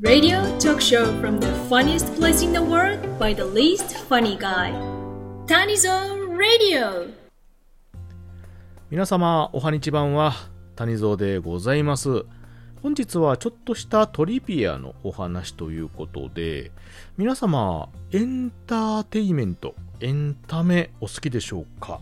Radio talk show from the funniest place in the world by the least funny guy. Tanizo Radio. 皆様、おはにちばんは、谷蔵でございます。本日はちょっとしたトリビアのお話ということで、皆様、エンターテイメント、エンタメお好きでしょうか？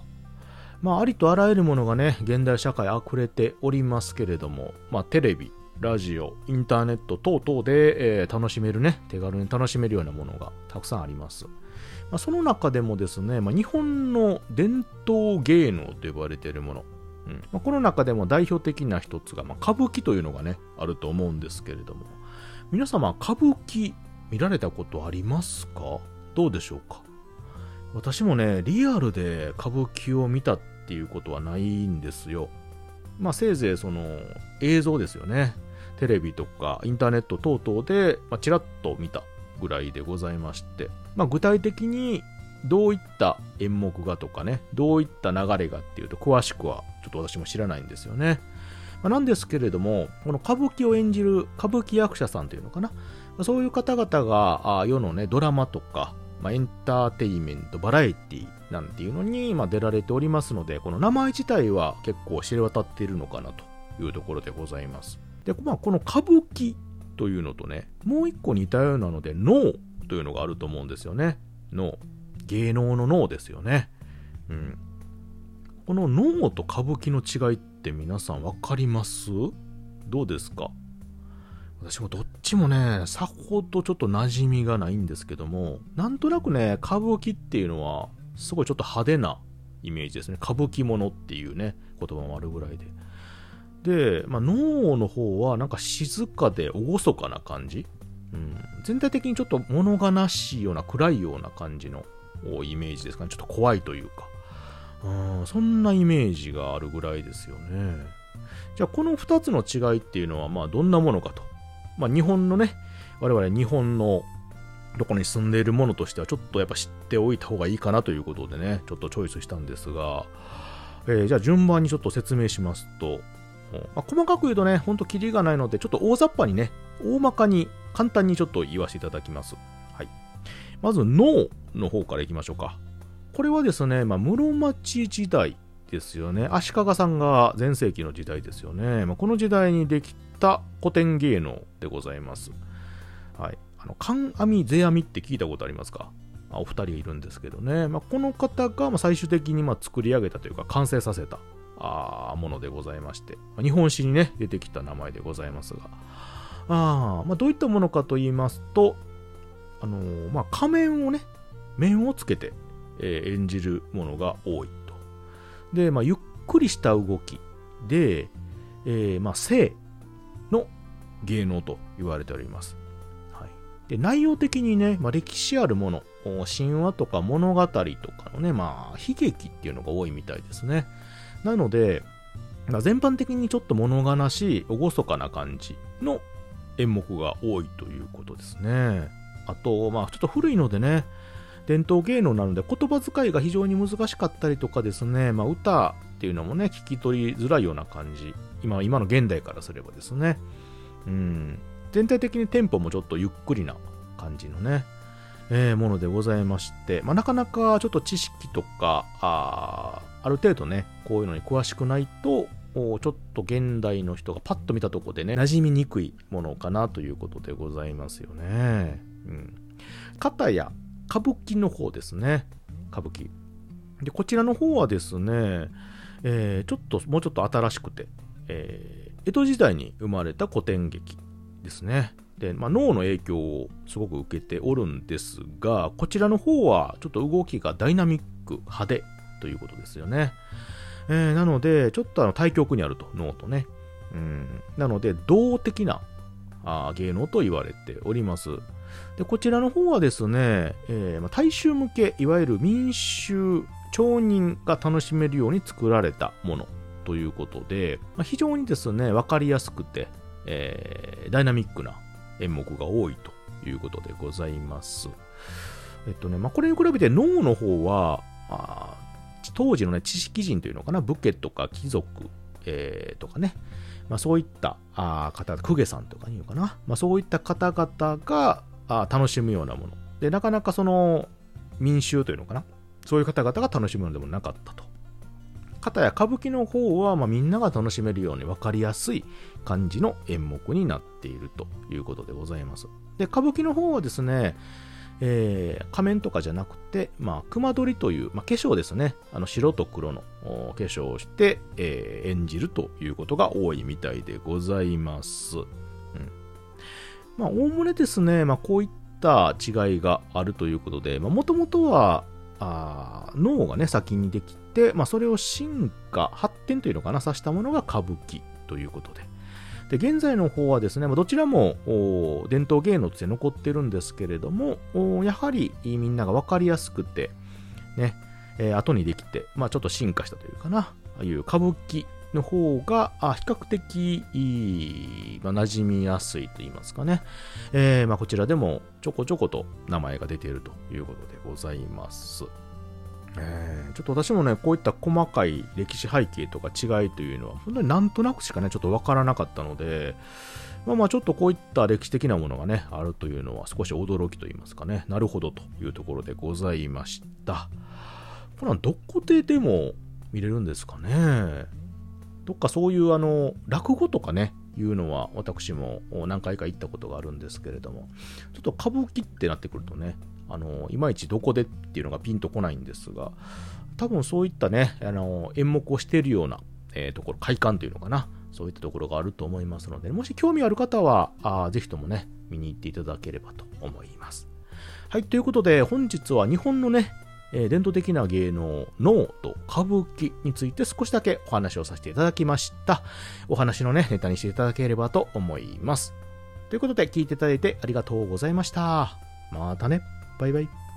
まあ、ありとあらゆるものがね、現代社会溢れておりますけれども、まあ、テレビ、ラジオ、インターネット等々で、えー楽しめるね、手軽に楽しめるようなものがたくさんあります。まあ、その中でもですね、まあ、日本の伝統芸能と呼ばれているもの、うんまあ、この中でも代表的な一つが、まあ、歌舞伎というのがね、あると思うんですけれども、皆様、歌舞伎見られたことありますか？どうでしょうか？私もね、リアルで歌舞伎を見たっていうことはないんですよ。まあ、せいぜいその映像ですよね。テレビとかインターネット等々で、まあ、ちらっと見たぐらいでございまして、まあ、具体的にどういった演目がとかね、どういった流れがっていうと、詳しくはちょっと私も知らないんですよね。まあなんですけれども、この歌舞伎を演じる歌舞伎役者さんというのかな？まあそういう方々が世のね、ドラマとか、まあ、エンターテイメント、バラエティなんていうのに、まあ、出られておりますので、この名前自体は結構知れ渡っているのかなというところでございます。で、まあ、この歌舞伎というのとね、もう一個似たようなので、脳というのがあると思うんですよね。脳。芸能の脳ですよね。うん。この脳と歌舞伎の違いって皆さん分かります？どうですか？私もどっちもね、さほどちょっと馴染みがないんですけども、なんとなくね、歌舞伎っていうのは、すごいちょっと派手なイメージですね。歌舞伎物っていうね、言葉もあるぐらいで。で、まあ、脳の方はなんか静かで厳かな感じ？うん、全体的にちょっと物悲しいような暗いような感じのイメージですかね。ちょっと怖いというか。うん、そんなイメージがあるぐらいですよね。じゃあこの2つの違いっていうのはまあどんなものかと。まあ日本のね、我々日本のどこに住んでいるものとしてはちょっとやっぱ知っておいた方がいいかなということでね、ちょっとチョイスしたんですが、えーじゃあ順番にちょっと説明しますと、まあ、細かく言うとね、ほんとキリがないので、ちょっと大雑把にね、大まかに簡単にちょっと言わせていただきます。はい。まず脳の方からいきましょうか。これはですね、まあ、室町時代ですよね。足利さんが全盛期の時代ですよね。まあ、この時代にできた古典芸能でございます。はい。あの、観阿弥、世阿弥って聞いたことありますか？お二人いるんですけどね。まあ、この方が最終的に作り上げたというか完成させたあーものでございまして、日本史にね、出てきた名前でございますが、あまあ、どういったものかと言いますと、あのーまあ、仮面をね、面をつけて、えー演じるものが多いと。で、まあ、ゆっくりした動きで、えーまあ、性の芸能と言われております。はい、で内容的にね、まあ、歴史あるもの、神話とか物語とかのね、まあ、悲劇っていうのが多いみたいですね。なので、全般的にちょっと物悲しい、厳かな感じの演目が多いということですね。あと、まあ、ちょっと古いのでね、伝統芸能なので言葉遣いが非常に難しかったりとかですね、まあ、歌っていうのもね、聞き取りづらいような感じ。今、今の現代からすればですね。うん。全体的にテンポもちょっとゆっくりな感じのね、えーものでございまして、まあ、なかなかちょっと知識とか、あある程度ね、こういうのに詳しくないと、ちょっと現代の人がパッと見たとこでね、馴染みにくいものかなということでございますよね。うん。片や、歌舞伎の方ですね。歌舞伎。で、こちらの方はですね、えーちょっと、もうちょっと新しくて、えー江戸時代に生まれた古典劇ですね。で、まあ、脳の影響をすごく受けておるんですが、こちらの方はちょっと動きがダイナミック、派手ということですよね。えーなので、ちょっとあの対極にあると、脳とね。うん、なので、動的なあ芸能と言われております。で、こちらの方はですね、えーまあ、大衆向け、いわゆる民衆、町人が楽しめるように作られたものということで、まあ、非常にですね、わかりやすくて、えーダイナミックな演目が多いということでございます。えっとね、まあ、これに比べて脳の方は、あ当時のね、知識人というのかな、武家とか貴族、えーとかね、まあ、そういったあ方、公家さんとかに言うかな、まあ、そういった方々があ楽しむようなもの。で、なかなかその民衆というのかな、そういう方々が楽しむのでもなかったと。方や歌舞伎の方は、まあ、みんなが楽しめるように分かりやすい感じの演目になっているということでございます。で、歌舞伎の方はですね、えー、仮面とかじゃなくて、まあ、熊取という、まあ、化粧ですね。あの白と黒の化粧をして、えー、演じるということが多いみたいでございます。うん。まあ、おおむねですね、まあ、こういった違いがあるということで、もともとは、あ脳がね、先にできて、まあ、それを進化、発展というのかな、さしたものが歌舞伎ということで。で、現在の方はですね、どちらも伝統芸能として残ってるんですけれども、やはりみんなが分かりやすくて、ね、えー、後にできて、まあちょっと進化したというかな、ああいう歌舞伎の方が、あ比較的、まあ、馴染みやすいと言いますかね。えー、まあ、こちらでもちょこちょこと名前が出ているということでございます。えー、ちょっと私もね、こういった細かい歴史背景とか違いというのは、本当になんとなくしかね、ちょっとわからなかったので、まあまあちょっとこういった歴史的なものがね、あるというのは少し驚きと言いますかね、なるほどというところでございました。これはどこででも見れるんですかね。どっかそういうあの、落語とかね、いうのは私も何回か行ったことがあるんですけれども、ちょっと歌舞伎ってなってくるとね、あの、いまいちどこでっていうのがピンとこないんですが、多分そういったね、あの、演目をしているような、えー、ところ、快感というのかな、そういったところがあると思いますので、もし興味ある方は、あぜひともね、見に行っていただければと思います。はい、ということで、本日は日本のね、えー、伝統的な芸能、能と歌舞伎について少しだけお話をさせていただきました。お話のね、ネタにしていただければと思います。ということで、聞いていただいてありがとうございました。またね。バイバイ。